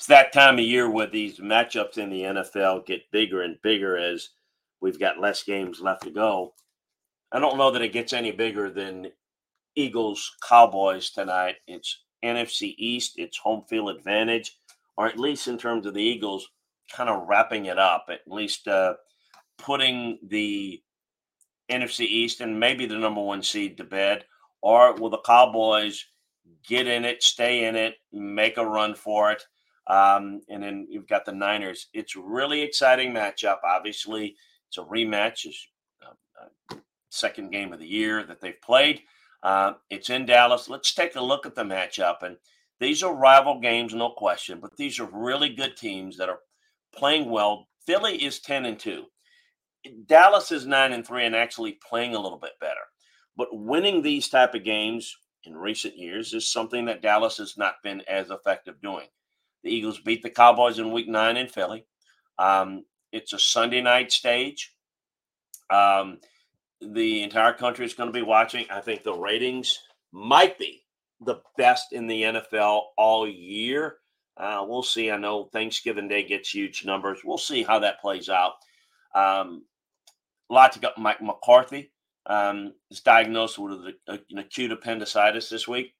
it's that time of year where these matchups in the NFL get bigger and bigger as we've got less games left to go. I don't know that it gets any bigger than Eagles Cowboys tonight. It's NFC East, it's home field advantage, or at least in terms of the Eagles, kind of wrapping it up, at least uh, putting the NFC East and maybe the number one seed to bed, or will the Cowboys get in it, stay in it, make a run for it? Um, and then you've got the Niners. It's really exciting matchup. Obviously, it's a rematch. It's uh, uh, second game of the year that they've played. Uh, it's in Dallas. Let's take a look at the matchup. And these are rival games, no question, but these are really good teams that are playing well. Philly is 10 and 2. Dallas is 9 and 3 and actually playing a little bit better. But winning these type of games in recent years is something that Dallas has not been as effective doing. The Eagles beat the Cowboys in week 9 in Philly. Um, it's a Sunday night stage. Um, the entire country is going to be watching. I think the ratings might be the best in the NFL all year. Uh, we'll see. I know Thanksgiving Day gets huge numbers. We'll see how that plays out. Um, a lot to go. Mike McCarthy um, is diagnosed with an acute appendicitis this week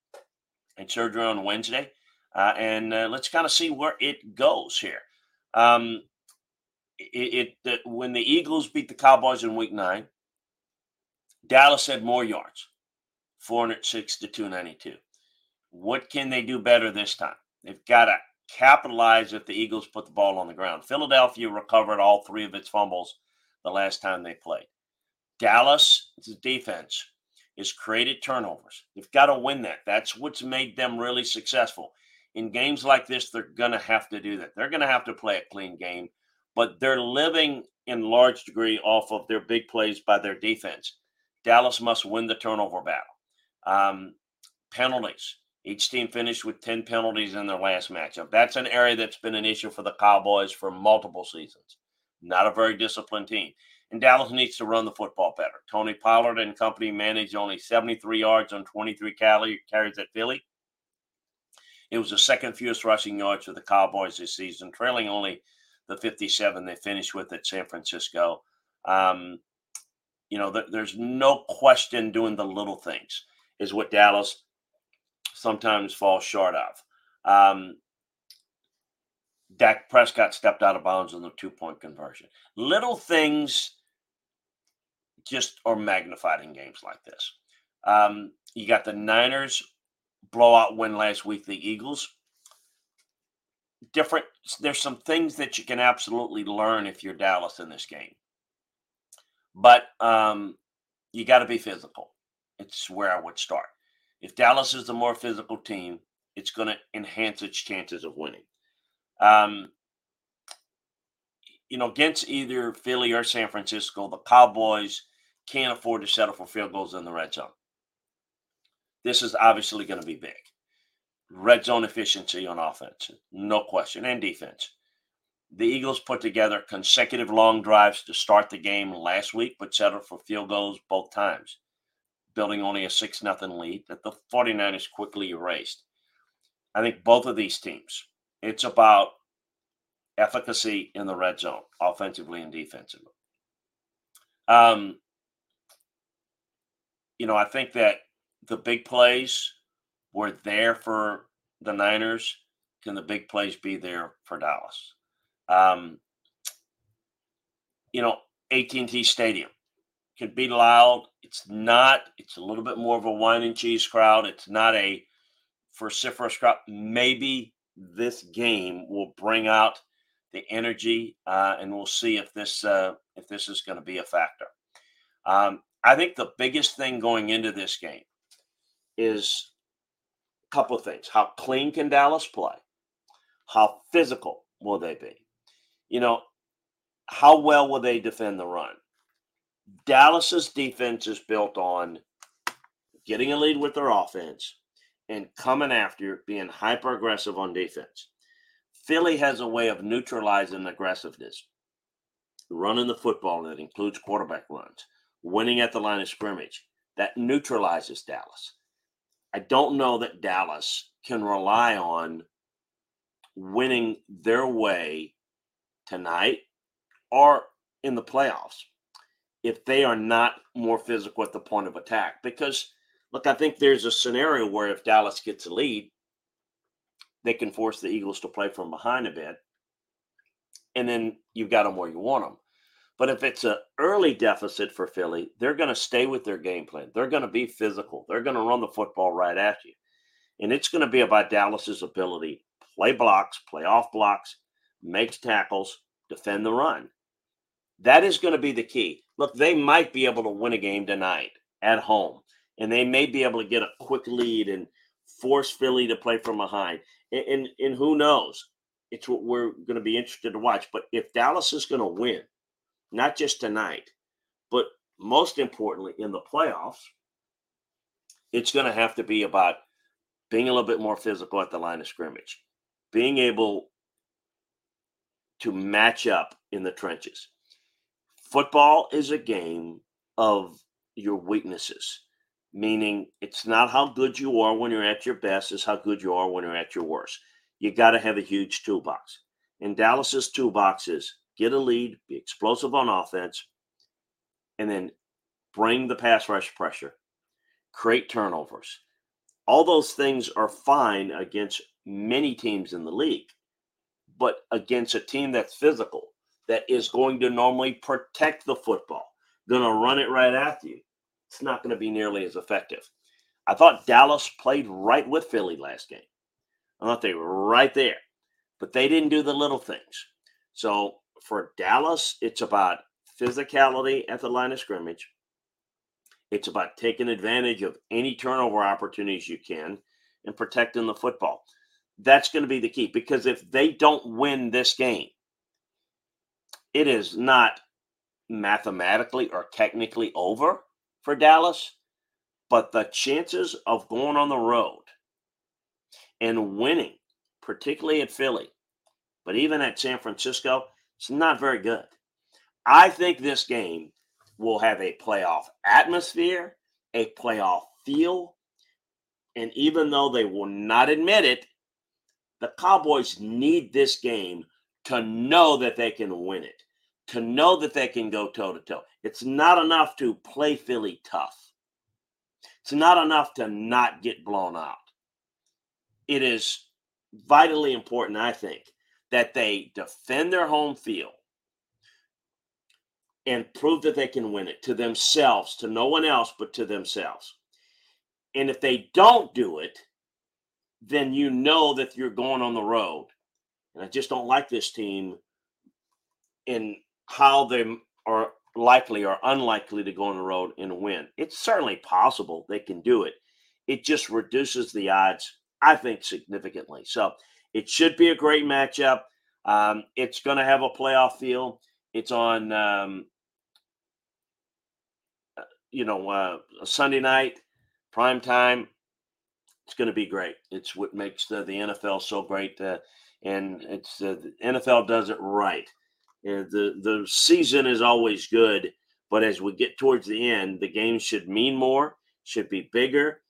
and surgery on Wednesday. Uh, and uh, let's kind of see where it goes here. Um, it, it when the Eagles beat the Cowboys in Week Nine, Dallas had more yards, 406 to 292. What can they do better this time? They've got to capitalize if the Eagles put the ball on the ground. Philadelphia recovered all three of its fumbles the last time they played. Dallas' defense is created turnovers. They've got to win that. That's what's made them really successful. In games like this, they're going to have to do that. They're going to have to play a clean game, but they're living in large degree off of their big plays by their defense. Dallas must win the turnover battle. Um, penalties. Each team finished with 10 penalties in their last matchup. That's an area that's been an issue for the Cowboys for multiple seasons. Not a very disciplined team. And Dallas needs to run the football better. Tony Pollard and company managed only 73 yards on 23 carries at Philly. It was the second fewest rushing yards for the Cowboys this season, trailing only the 57 they finished with at San Francisco. Um, you know, th- there's no question doing the little things is what Dallas sometimes falls short of. Um, Dak Prescott stepped out of bounds on the two point conversion. Little things just are magnified in games like this. Um, you got the Niners blowout win last week, the Eagles. Different, there's some things that you can absolutely learn if you're Dallas in this game. But um, you got to be physical. It's where I would start. If Dallas is the more physical team, it's going to enhance its chances of winning. Um, you know, against either Philly or San Francisco, the Cowboys can't afford to settle for field goals in the red zone. This is obviously going to be big. Red zone efficiency on offense, no question, and defense. The Eagles put together consecutive long drives to start the game last week, but settled for field goals both times, building only a 6 0 lead that the 49ers quickly erased. I think both of these teams, it's about efficacy in the red zone, offensively and defensively. Um, you know, I think that the big plays were there for the Niners. Can the big plays be there for Dallas? Um, you know, AT&T Stadium can be loud. It's not. It's a little bit more of a wine and cheese crowd. It's not a vociferous crowd. Maybe this game will bring out the energy, uh, and we'll see if this uh, if this is going to be a factor. Um, I think the biggest thing going into this game is a couple of things: how clean can Dallas play? How physical will they be? you know, how well will they defend the run? Dallas's defense is built on getting a lead with their offense and coming after being hyper aggressive on defense. Philly has a way of neutralizing aggressiveness, running the football that includes quarterback runs, winning at the line of scrimmage. That neutralizes Dallas. I don't know that Dallas can rely on winning their way tonight or in the playoffs if they are not more physical at the point of attack. Because, look, I think there's a scenario where if Dallas gets a lead, they can force the Eagles to play from behind a bit. And then you've got them where you want them. But if it's an early deficit for Philly, they're going to stay with their game plan. They're going to be physical. They're going to run the football right at you. And it's going to be about Dallas's ability play blocks, play off blocks, makes tackles, defend the run. That is going to be the key. Look, they might be able to win a game tonight at home, and they may be able to get a quick lead and force Philly to play from behind. And, and, and who knows? It's what we're going to be interested to watch. But if Dallas is going to win, not just tonight, but most importantly in the playoffs, it's going to have to be about being a little bit more physical at the line of scrimmage, being able to match up in the trenches. Football is a game of your weaknesses, meaning it's not how good you are when you're at your best, it's how good you are when you're at your worst. You got to have a huge toolbox. And Dallas's toolbox is get a lead, be explosive on offense, and then bring the pass rush pressure, create turnovers. All those things are fine against many teams in the league, but against a team that's physical, that is going to normally protect the football, going to run it right after you, it's not going to be nearly as effective. I thought Dallas played right with Philly last game. I thought they were right there, but they didn't do the little things. So for Dallas, it's about physicality at the line of scrimmage. It's about taking advantage of any turnover opportunities you can and protecting the football. That's going to be the key because if they don't win this game, it is not mathematically or technically over for Dallas, but the chances of going on the road and winning, particularly at Philly, but even at San Francisco, it's not very good. I think this game will have a playoff atmosphere, a playoff feel. And even though they will not admit it, the Cowboys need this game to know that they can win it, to know that they can go toe to toe. It's not enough to play Philly tough, it's not enough to not get blown out. It is vitally important, I think, that they defend their home field and prove that they can win it to themselves, to no one else but to themselves. And if they don't do it, then you know that you're going on the road. And I just don't like this team in how they are likely or unlikely to go on the road and win. It's certainly possible they can do it. It just reduces the odds, I think, significantly. So it should be a great matchup. Um, it's going to have a playoff feel. It's on, um, uh, you know, uh, Sunday night, prime time. It's going to be great. It's what makes the, the NFL so great, uh, and it's uh, the NFL does it right. And the the season is always good, but as we get towards the end, the games should mean more, should be bigger,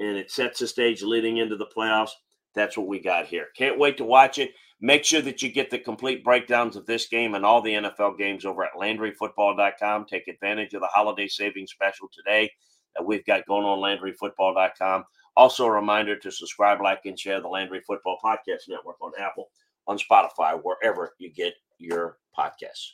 and it sets the stage leading into the playoffs. That's what we got here. Can't wait to watch it. Make sure that you get the complete breakdowns of this game and all the NFL games over at LandryFootball.com. Take advantage of the holiday savings special today that we've got going on LandryFootball.com. Also, a reminder to subscribe, like, and share the Landry Football Podcast Network on Apple, on Spotify, wherever you get your podcasts.